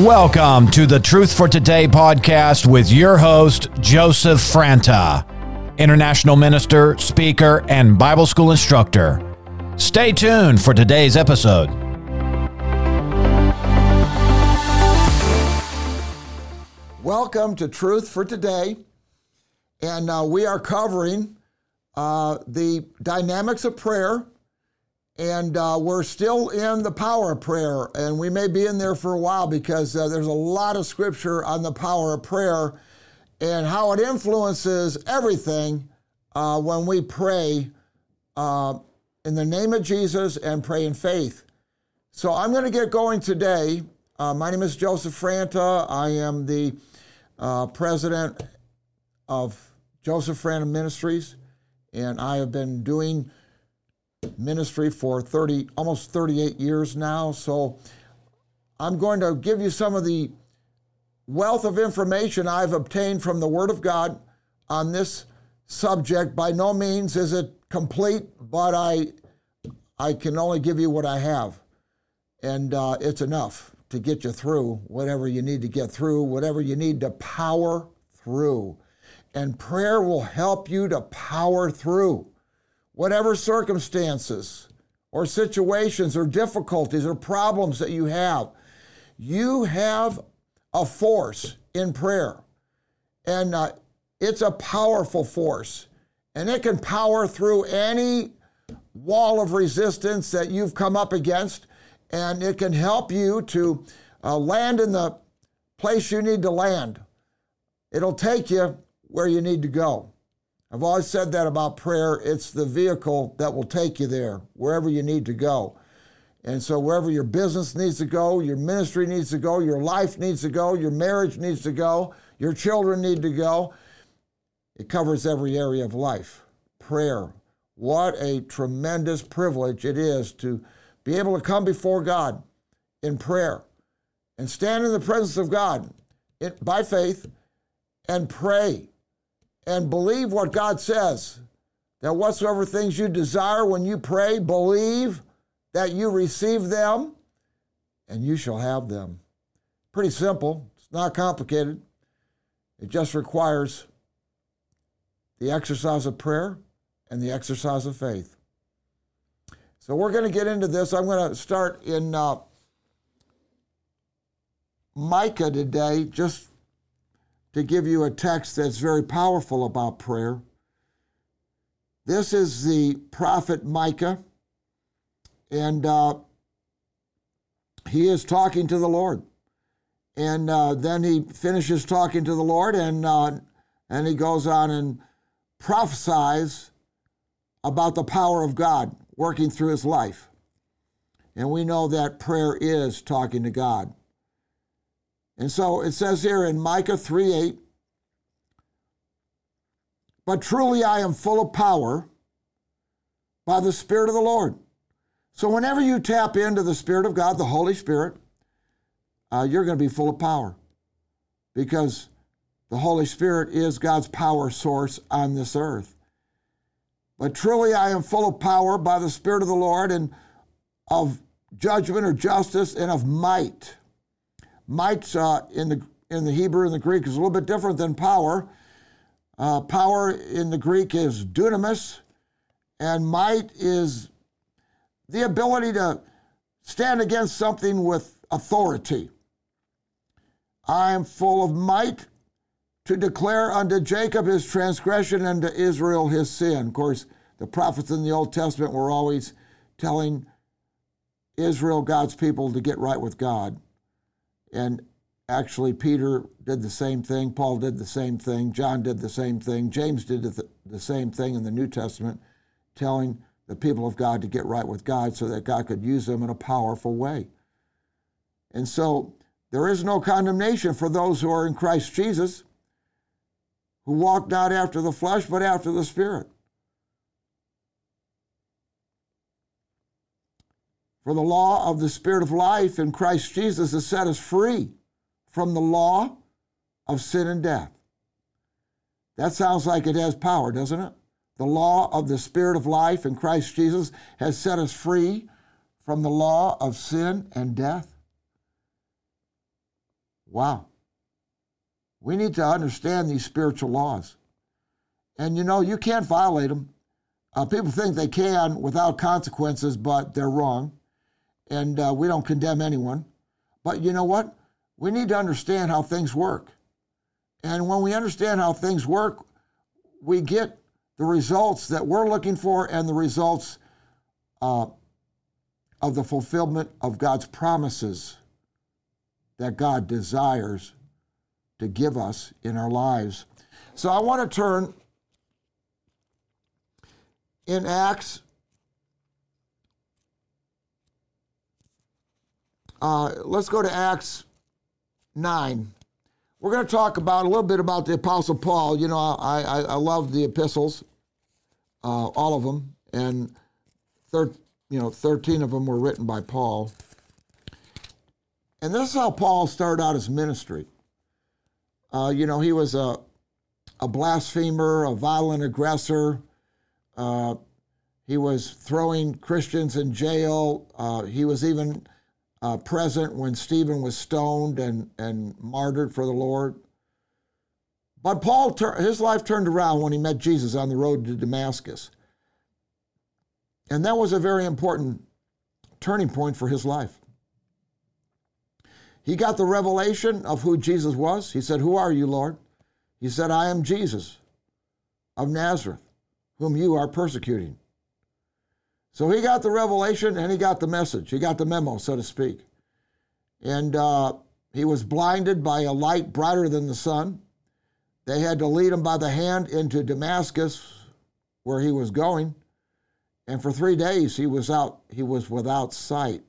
Welcome to the Truth for Today podcast with your host, Joseph Franta, international minister, speaker, and Bible school instructor. Stay tuned for today's episode. Welcome to Truth for Today. And uh, we are covering uh, the dynamics of prayer and uh, we're still in the power of prayer, and we may be in there for a while because uh, there's a lot of scripture on the power of prayer and how it influences everything uh, when we pray uh, in the name of Jesus and pray in faith. So I'm going to get going today. Uh, my name is Joseph Franta. I am the uh, president of Joseph Franta Ministries, and I have been doing ministry for 30, almost 38 years now. So I'm going to give you some of the wealth of information I've obtained from the Word of God on this subject. By no means is it complete, but I, I can only give you what I have. And uh, it's enough to get you through whatever you need to get through, whatever you need to power through. And prayer will help you to power through whatever circumstances or situations or difficulties or problems that you have, you have a force in prayer. And uh, it's a powerful force. And it can power through any wall of resistance that you've come up against. And it can help you to uh, land in the place you need to land. It'll take you where you need to go. I've always said that about prayer. It's the vehicle that will take you there, wherever you need to go. And so, wherever your business needs to go, your ministry needs to go, your life needs to go, your marriage needs to go, your children need to go, it covers every area of life. Prayer. What a tremendous privilege it is to be able to come before God in prayer and stand in the presence of God by faith and pray and believe what God says. That whatsoever things you desire when you pray, believe that you receive them, and you shall have them. Pretty simple. It's not complicated. It just requires the exercise of prayer and the exercise of faith. So we're going to get into this. I'm going to start in uh, Micah today, just to give you a text that's very powerful about prayer. This is the prophet Micah, and uh, he is talking to the Lord. And uh, then he finishes talking to the Lord, and, uh, and he goes on and prophesies about the power of God working through his life. And we know that prayer is talking to God. And so it says here in Micah 3 8, but truly I am full of power by the Spirit of the Lord. So whenever you tap into the Spirit of God, the Holy Spirit, uh, you're going to be full of power because the Holy Spirit is God's power source on this earth. But truly I am full of power by the Spirit of the Lord and of judgment or justice and of might might uh, in the in the Hebrew and the Greek is a little bit different than power. Uh, power in the Greek is dunamis, and might is the ability to stand against something with authority. I am full of might to declare unto Jacob his transgression and to Israel his sin. Of course, the prophets in the Old Testament were always telling Israel, God's people, to get right with God. And actually, Peter did the same thing, Paul did the same thing, John did the same thing, James did the same thing in the New Testament, telling the people of God to get right with God so that God could use them in a powerful way. And so there is no condemnation for those who are in Christ Jesus, who walk not after the flesh, but after the Spirit. For the law of the Spirit of life in Christ Jesus has set us free from the law of sin and death. That sounds like it has power, doesn't it? The law of the Spirit of life in Christ Jesus has set us free from the law of sin and death. Wow. We need to understand these spiritual laws. And you know, you can't violate them. Uh, people think they can without consequences, but they're wrong. And uh, we don't condemn anyone. But you know what? We need to understand how things work. And when we understand how things work, we get the results that we're looking for and the results uh, of the fulfillment of God's promises that God desires to give us in our lives. So I want to turn in Acts. Uh, let's go to Acts 9. We're going to talk about a little bit about the Apostle Paul. You know, I, I, I love the epistles, uh, all of them, and thir- you know, 13 of them were written by Paul. And this is how Paul started out his ministry. Uh, you know, he was a, a blasphemer, a violent aggressor. Uh, he was throwing Christians in jail. Uh, he was even uh, present when Stephen was stoned and, and martyred for the Lord. But Paul, his life turned around when he met Jesus on the road to Damascus. And that was a very important turning point for his life. He got the revelation of who Jesus was. He said, Who are you, Lord? He said, I am Jesus of Nazareth, whom you are persecuting. So he got the revelation and he got the message. He got the memo, so to speak. And uh, he was blinded by a light brighter than the sun. They had to lead him by the hand into Damascus, where he was going. And for three days he was out, he was without sight.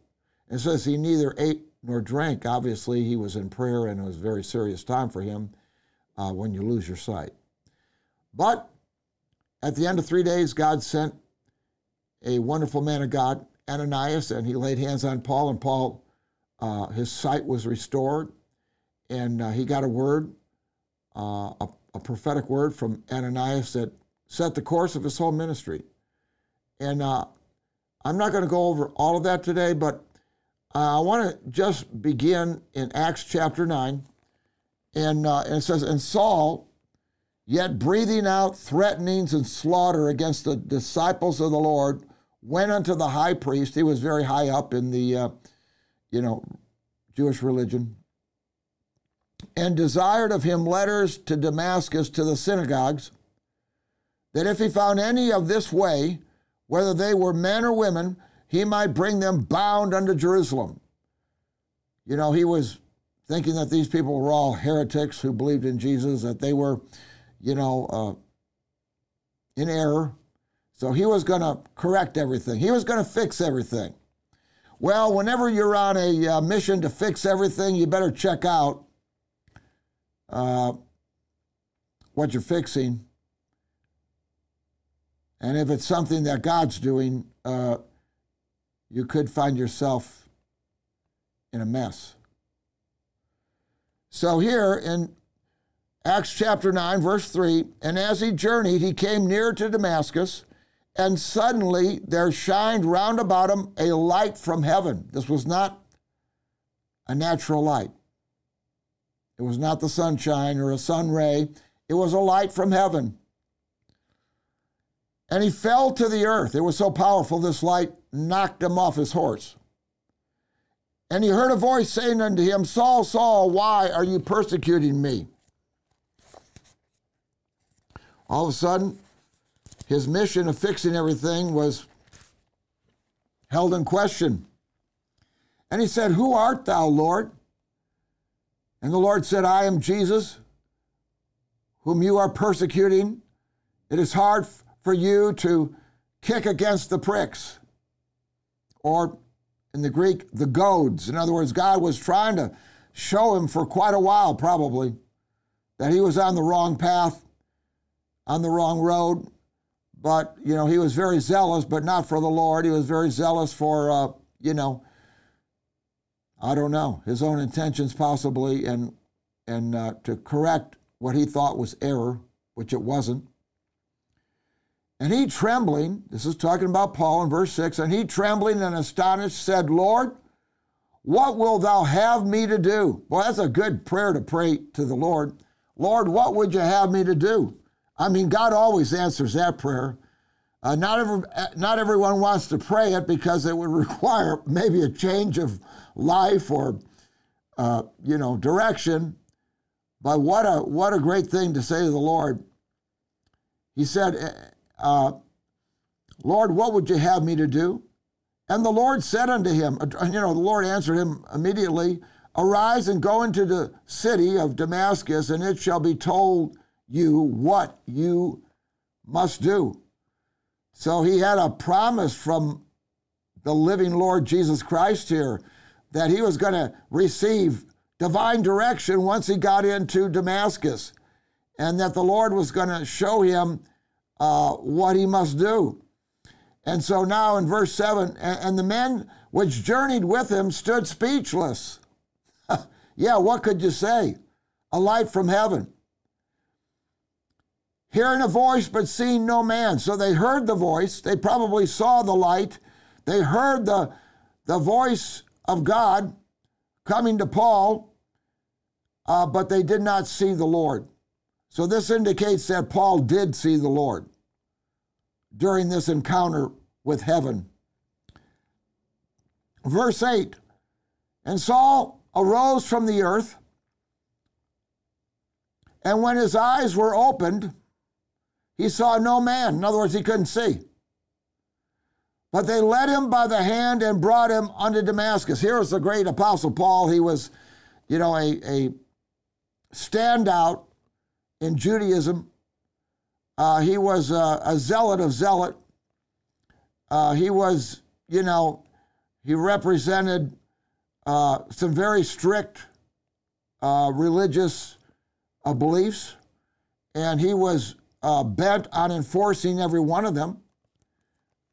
It says he neither ate nor drank. Obviously, he was in prayer and it was a very serious time for him uh, when you lose your sight. But at the end of three days, God sent a wonderful man of God, Ananias, and he laid hands on Paul, and Paul, uh, his sight was restored, and uh, he got a word, uh, a, a, prophetic word from Ananias that set the course of his whole ministry. And uh, I'm not going to go over all of that today, but uh, I want to just begin in Acts chapter 9. And, uh, and it says, And Saul, yet breathing out threatenings and slaughter against the disciples of the Lord, went unto the high priest. He was very high up in the, uh, you know, Jewish religion, and desired of him letters to Damascus to the synagogues, that if he found any of this way, whether they were men or women, he might bring them bound unto Jerusalem. You know, he was thinking that these people were all heretics who believed in Jesus, that they were, you know, uh, in error. So he was going to correct everything, he was going to fix everything. Well, whenever you're on a uh, mission to fix everything, you better check out uh, what you're fixing. And if it's something that God's doing, uh, you could find yourself in a mess. So here in Acts chapter 9, verse 3 And as he journeyed, he came near to Damascus and suddenly there shined round about him a light from heaven. This was not a natural light. It was not the sunshine or a sun ray. It was a light from heaven. And he fell to the earth. It was so powerful, this light knocked him off his horse. And he heard a voice saying unto him, Saul, Saul, why are you persecuting me? All of a sudden, his mission of fixing everything was held in question. And he said, Who art thou, Lord? And the Lord said, I am Jesus, whom you are persecuting. It is hard for you to kick against the pricks, or in the Greek, the goads. In other words, God was trying to show him for quite a while, probably, that he was on the wrong path, on the wrong road, but you know he was very zealous, but not for the Lord. He was very zealous for uh, you know I don't know his own intentions possibly, and and uh, to correct what he thought was error, which it wasn't. And he trembling, this is talking about Paul in verse 6, and he trembling and astonished said, Lord, what will thou have me to do? Well, that's a good prayer to pray to the Lord. Lord, what would you have me to do? I mean, God always answers that prayer. Uh, not, every, not everyone wants to pray it because it would require maybe a change of life or, uh, you know, direction. But what a, what a great thing to say to the Lord. He said, uh, Lord, what would you have me to do? And the Lord said unto him, uh, you know, the Lord answered him immediately, Arise and go into the city of Damascus, and it shall be told you what you must do. So he had a promise from the living Lord Jesus Christ here that he was going to receive divine direction once he got into Damascus, and that the Lord was going to show him uh, what he must do. And so now in verse 7 and the men which journeyed with him stood speechless. yeah, what could you say? A light from heaven. Hearing a voice, but seeing no man. So they heard the voice. They probably saw the light. They heard the, the voice of God coming to Paul, uh, but they did not see the Lord. So this indicates that Paul did see the Lord during this encounter with heaven. Verse 8 And Saul arose from the earth, and when his eyes were opened, he saw no man. In other words, he couldn't see. But they led him by the hand and brought him unto Damascus. Here is the great apostle Paul. He was, you know, a, a standout in Judaism. Uh, he was a, a, zealot of zealot. Uh, he was, you know, he represented uh, some very strict uh, religious uh, beliefs, and he was uh, bent on enforcing every one of them.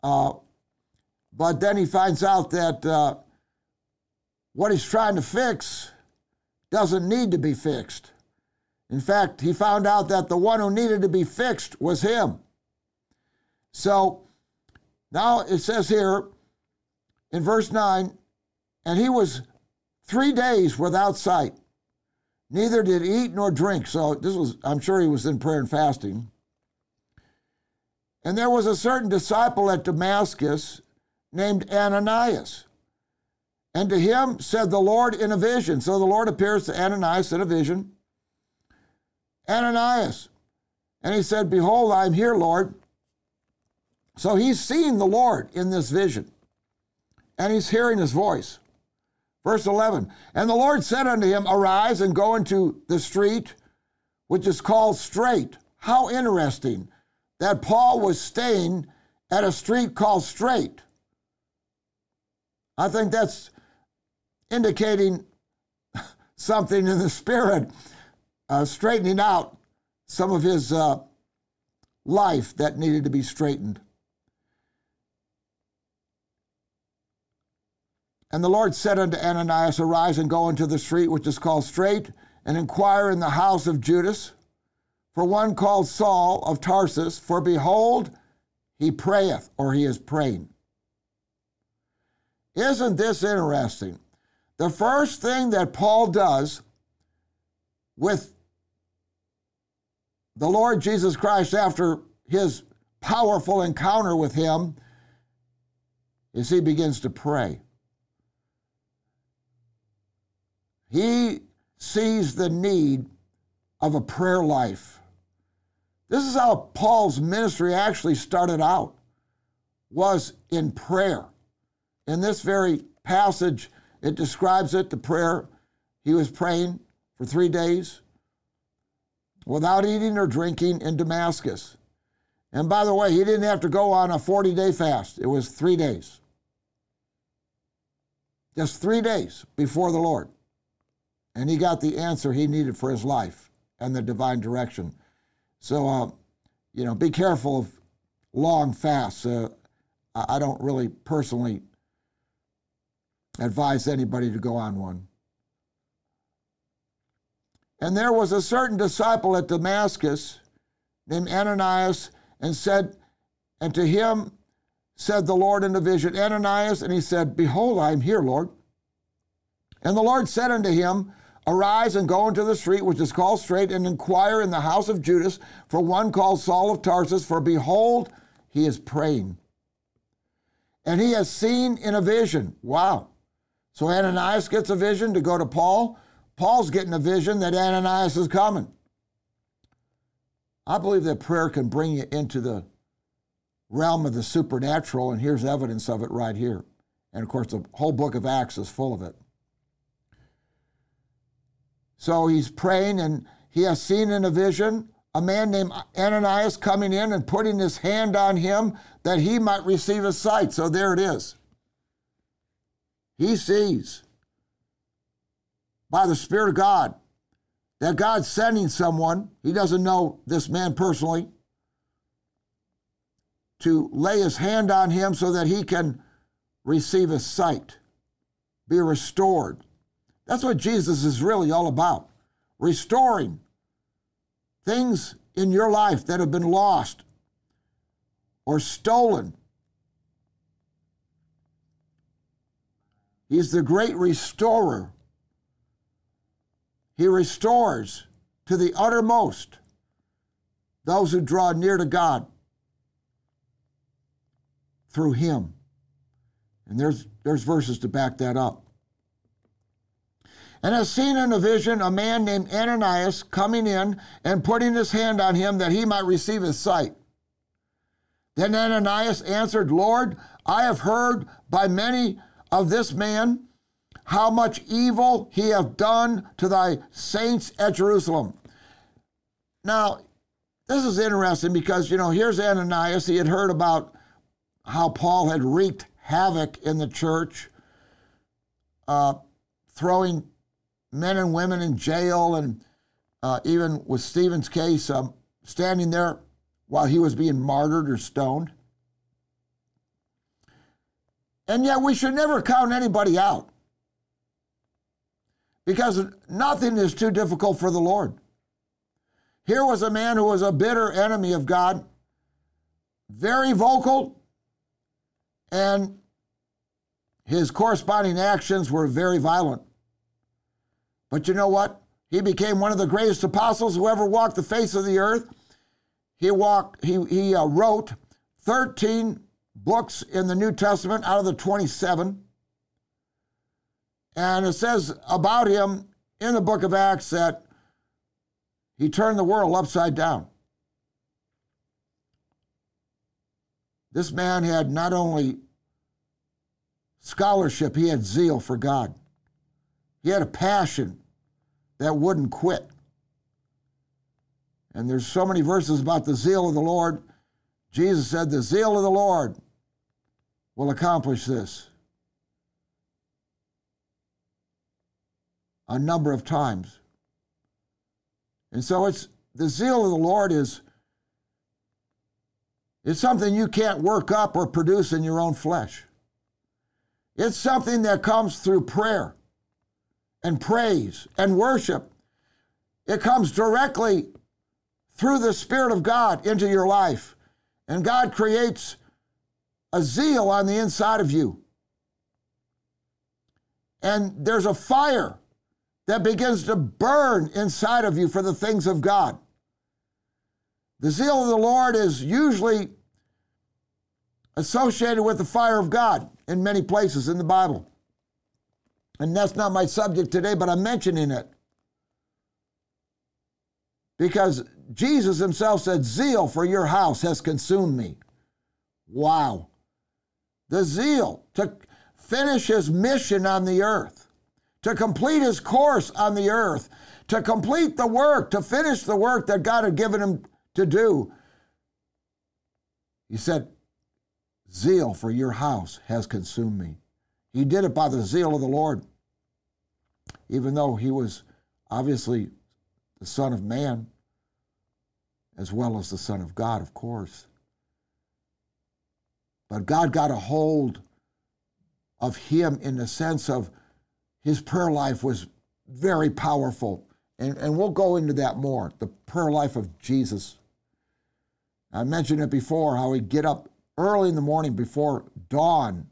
but then he finds out that what he's trying to fix doesn't need to be fixed. In fact, he found out that the one who needed to be fixed was him. So now it says here in verse 9, and he was three days without sight, neither did eat nor drink. So this was, I'm sure he was in prayer and fasting. And there was a certain disciple at Damascus named Ananias. And to him said the Lord in a vision. So the Lord appears to Ananias in a vision Ananias. And he said, Behold, I'm here, Lord. So he's seeing the Lord in this vision, and he's hearing his voice. Verse 11 And the Lord said unto him, Arise and go into the street which is called Straight. How interesting that Paul was staying at a street called Straight. I think that's indicating something in the spirit uh, straightening out some of his uh, life that needed to be straightened. And the Lord said unto Ananias, Arise and go into the street which is called Straight, and inquire in the house of Judas for one called Saul of Tarsus, for behold, he prayeth, or he is praying. Isn't this interesting? The first thing that Paul does with the Lord Jesus Christ, after his powerful encounter with him, is he begins to pray. He sees the need of a prayer life. This is how Paul's ministry actually started out was in prayer. In this very passage, it describes it, the prayer he was praying for 3 days without eating or drinking in Damascus. And by the way, he didn't have to go on a 40 day fast, it was three days. Just three days before the Lord. And he got the answer he needed for his life and the divine direction. So, uh, you know, be careful of long fasts. Uh, I don't really personally advise anybody to go on one. And there was a certain disciple at Damascus named Ananias, and said, and to him said the Lord in a vision, Ananias, and he said, Behold, I am here, Lord. And the Lord said unto him, Arise and go into the street which is called Straight, and inquire in the house of Judas for one called Saul of Tarsus, for behold, he is praying. And he has seen in a vision. Wow. So Ananias gets a vision to go to Paul. Paul's getting a vision that Ananias is coming. I believe that prayer can bring you into the realm of the supernatural, and here's evidence of it right here. And of course, the whole book of Acts is full of it. So he's praying, and he has seen in a vision a man named Ananias coming in and putting his hand on him that he might receive his sight. So there it is. He sees by the Spirit of God that God's sending someone, he doesn't know this man personally, to lay his hand on him so that he can receive his sight, be restored. That's what Jesus is really all about restoring things in your life that have been lost or stolen. He's the great restorer. He restores to the uttermost those who draw near to God through him. And there's, there's verses to back that up. And has seen in a vision a man named Ananias coming in and putting his hand on him that he might receive his sight. Then Ananias answered, Lord, I have heard by many of this man how much evil he hath done to thy saints at Jerusalem. Now, this is interesting because, you know, here's Ananias. He had heard about how Paul had wreaked havoc in the church, uh, throwing men and women in jail, and uh, even with Stephen's case, um, standing there while he was being martyred or stoned. And yet, we should never count anybody out because nothing is too difficult for the Lord. Here was a man who was a bitter enemy of God, very vocal, and his corresponding actions were very violent. But you know what? He became one of the greatest apostles who ever walked the face of the earth. He walked. He he uh, wrote 13 books in the New Testament out of the 27. And it says about him in the book of Acts that he turned the world upside down. This man had not only scholarship, he had zeal for God. He had a passion that wouldn't quit. And there's so many verses about the zeal of the Lord. Jesus said, The zeal of the Lord will accomplish this. A number of times. And so it's the zeal of the Lord is it's something you can't work up or produce in your own flesh. It's something that comes through prayer and praise and worship. It comes directly through the Spirit of God into your life. And God creates a zeal on the inside of you. And there's a fire that begins to burn inside of you for the things of God. The zeal of the Lord is usually associated with the fire of God in many places in the Bible. And that's not my subject today, but I'm mentioning it. Because Jesus himself said, Zeal for your house has consumed me. Wow. The zeal to finish his mission on the earth, to complete his course on the earth, to complete the work, to finish the work that God had given him to do. He said, Zeal for your house has consumed me. He did it by the zeal of the Lord. Even though he was obviously the Son of Man, as well as the Son of God, of course. But God got a hold of him in the sense of his prayer life was very powerful. And, and we'll go into that more the prayer life of Jesus. I mentioned it before how he'd get up early in the morning before dawn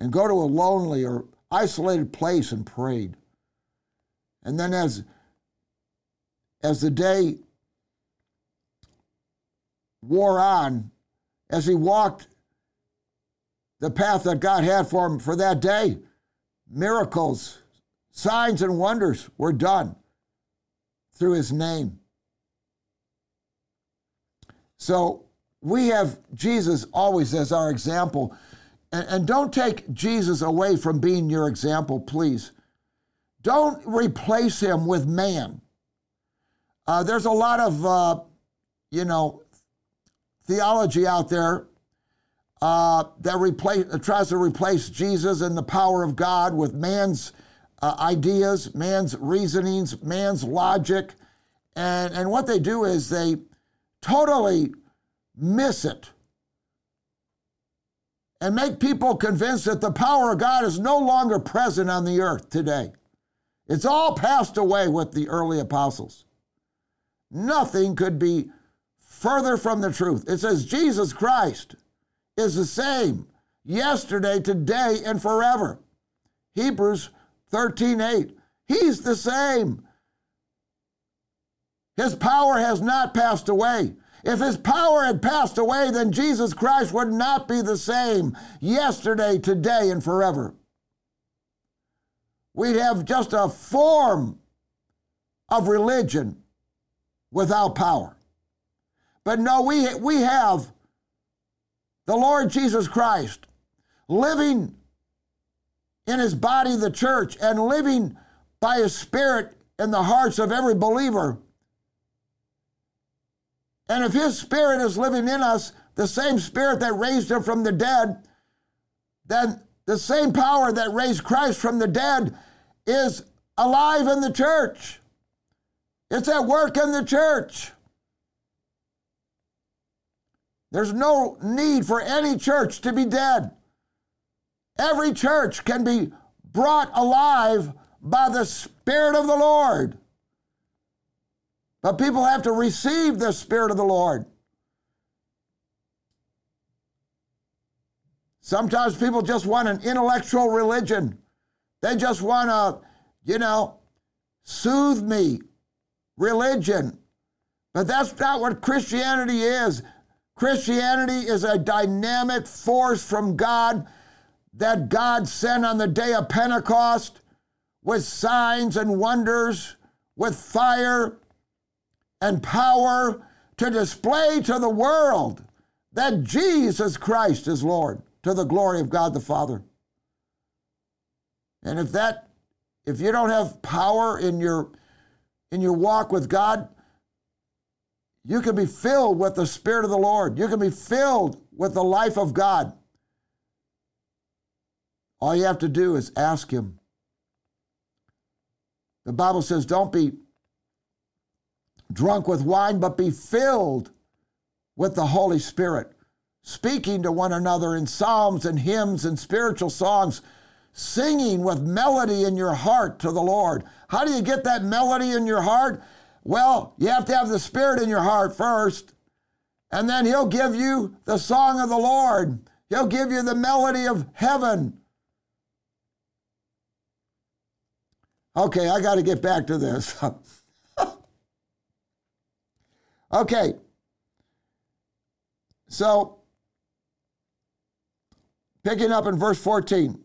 and go to a lonely or isolated place and prayed. And then as as the day wore on, as he walked the path that God had for him for that day, miracles, signs, and wonders were done through his name. So we have Jesus always as our example. And, and, don't take Jesus away from being your example, please. Don't replace him with man. Uh, there's a lot of, uh, you know, theology out there uh, that replace, tries to replace Jesus and the power of God with man's uh, ideas, man's reasonings, man's logic. And, and what they do is they totally miss it and make people convinced that the power of God is no longer present on the earth today. It's all passed away with the early apostles. Nothing could be further from the truth. It says Jesus Christ is the same yesterday, today, and forever. Hebrews 13 8. He's the same. His power has not passed away. If his power had passed away, then Jesus Christ would not be the same yesterday, today, and forever. We'd have just a form of religion without power. But no, we, we have the Lord Jesus Christ living in his body, the church, and living by his spirit in the hearts of every believer and if his spirit is living in us, the same spirit that raised him from the dead, then the same power that raised Christ from the dead is alive in the church. It's at work in the church. There's no need for any church to be dead. Every church can be brought alive by the Spirit of the Lord. But people have to receive the Spirit of the Lord. Sometimes people just want an intellectual religion. They just want a, you know, soothe me religion. But that's not what Christianity is. Christianity is a dynamic force from God that God sent on the day of Pentecost with signs and wonders, with fire, and power to display to the world that Jesus Christ is Lord to the glory of God the Father. And if that if you don't have power in your in your walk with God, you can be filled with the spirit of the Lord. You can be filled with the life of God. All you have to do is ask him. The Bible says don't be drunk with wine, but be filled with the Holy Spirit, speaking to one another in psalms and hymns and spiritual songs, singing with melody in your heart to the Lord. How do you get that melody in your heart? Well, you have to have the Spirit in your heart first, and then He'll give you the song of the Lord. He'll give you the melody of heaven. Okay, I got to get back to this. Okay. So, picking up in verse 14.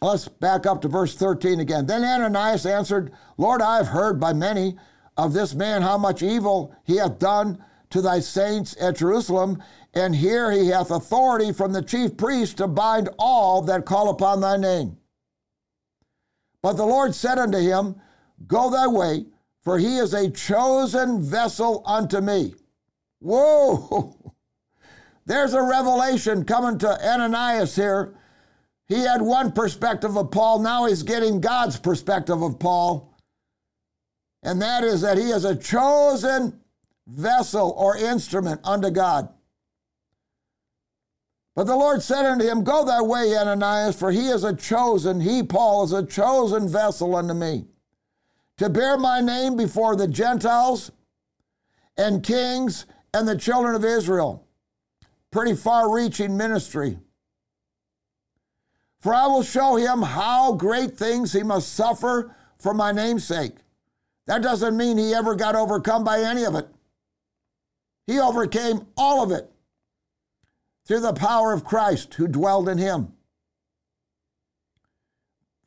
Let's back up to verse 13 again. Then Ananias answered, Lord, I have heard by many of this man how much evil he hath done to thy saints at Jerusalem, and here he hath authority from the chief priest to bind all that call upon thy name. But the Lord said unto him, Go thy way, for he is a chosen vessel unto me. Whoa! There's a revelation coming to Ananias here. He had one perspective of Paul, now he's getting God's perspective of Paul. And that is that he is a chosen vessel or instrument unto God. But the Lord said unto him, Go thy way, Ananias, for he is a chosen, he, Paul, is a chosen vessel unto me to bear my name before the Gentiles and kings and the children of Israel. Pretty far reaching ministry. For I will show him how great things he must suffer for my name's sake. That doesn't mean he ever got overcome by any of it. He overcame all of it through the power of Christ who dwelled in him.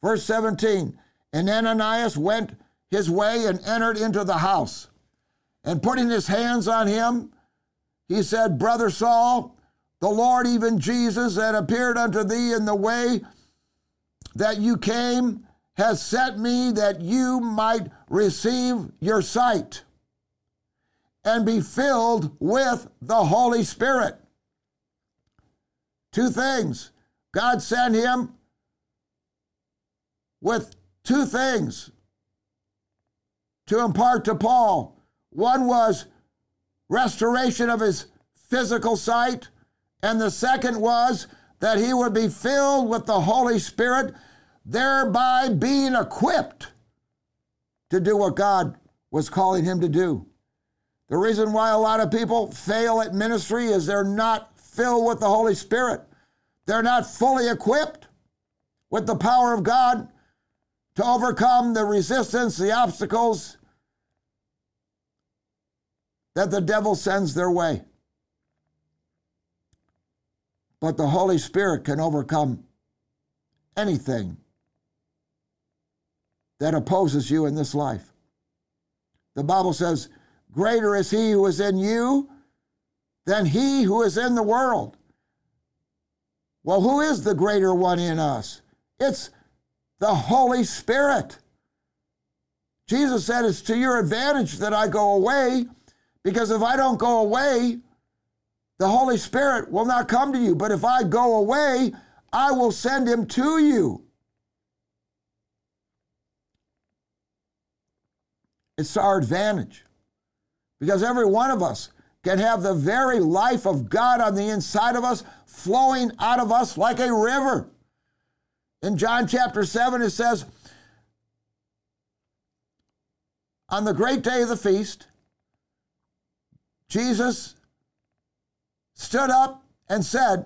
Verse 17 And Ananias went his way and entered into the house. And putting his hands on him, he said, Brother Saul, the Lord, even Jesus, that appeared unto thee in the way that you came, has sent me that you might receive your sight and be filled with the Holy Spirit. Two things. God sent him with two things to impart to Paul. One was restoration of his physical sight, and the second was that he would be filled with the Holy Spirit, thereby being equipped to do what God was calling him to do. The reason why a lot of people fail at ministry is they're not filled with the Holy Spirit. They're not fully equipped with the power of God to overcome the resistance, the obstacles that the devil sends their way. But the Holy Spirit can overcome anything that opposes you in this life. The Bible says, Greater is he who is in you than he who is in the world. Well, who is the greater one in us? It's the Holy Spirit. Jesus said, It's to your advantage that I go away, because if I don't go away, the Holy Spirit will not come to you. But if I go away, I will send him to you. It's our advantage because every one of us can have the very life of God on the inside of us flowing out of us like a river. In John chapter 7, it says, On the great day of the feast, Jesus stood up and said,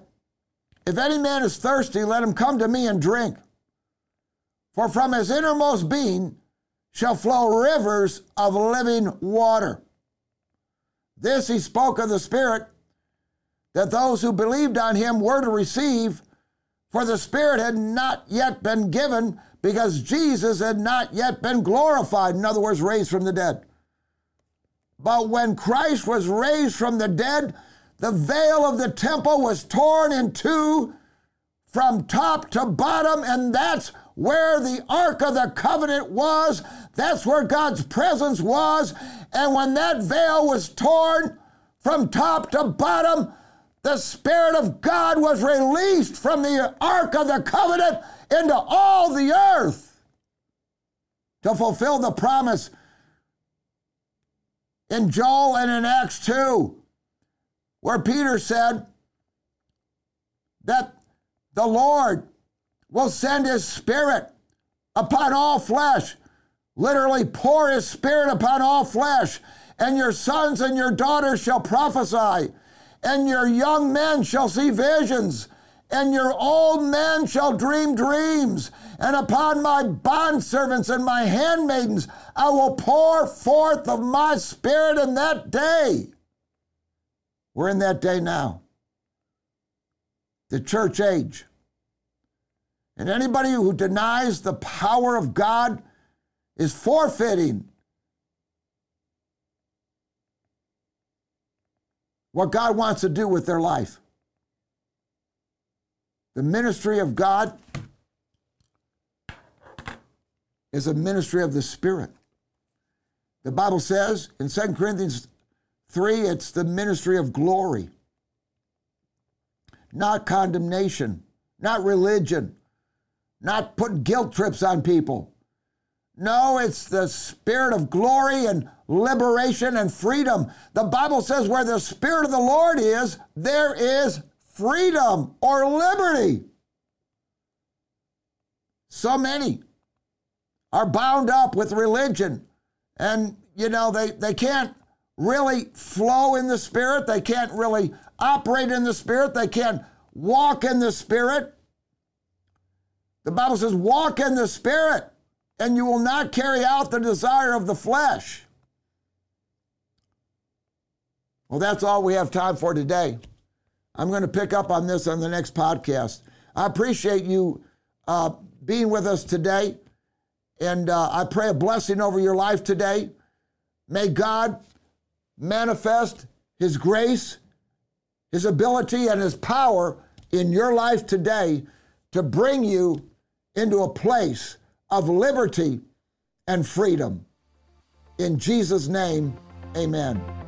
If any man is thirsty, let him come to me and drink. For from his innermost being shall flow rivers of living water. This he spoke of the Spirit, that those who believed on him were to receive for the Spirit had not yet been given because Jesus had not yet been glorified, in other words, raised from the dead. But when Christ was raised from the dead, the veil of the temple was torn in two from top to bottom, and that's where the Ark of the Covenant was. That's where God's presence was. And when that veil was torn from top to bottom, the Spirit of God was released from the Ark of the Covenant into all the earth to fulfill the promise in Joel and in Acts 2, where Peter said that the Lord will send his Spirit upon all flesh, literally pour his Spirit upon all flesh, and your sons and your daughters shall prophesy and your young men shall see visions, and your old men shall dream dreams. And upon my bondservants and my handmaidens I will pour forth of my spirit in that day. We're in that day now. The church age. And anybody who denies the power of God is forfeiting what God wants to do with their life. The ministry of God is a ministry of the Spirit. The Bible says in 2 Corinthians 3 it's the ministry of glory, not condemnation, not religion, not putting guilt trips on people. No, it's the spirit of glory and liberation and freedom. The Bible says where the spirit of the Lord is, there is freedom or liberty. So many are bound up with religion and you know they, they can't really flow in the spirit they can't really operate in the spirit they can't walk in the spirit The Bible says, walk in the Spirit, and you will not carry out the desire of the flesh. Well, that's all we have time for today. I'm going to pick up on this on the next podcast. I appreciate you uh, being with us today, and uh, I pray a blessing over your life today. May God manifest His grace, His ability, and His power in your life today to bring you into a place of liberty and freedom. In Jesus' name, amen.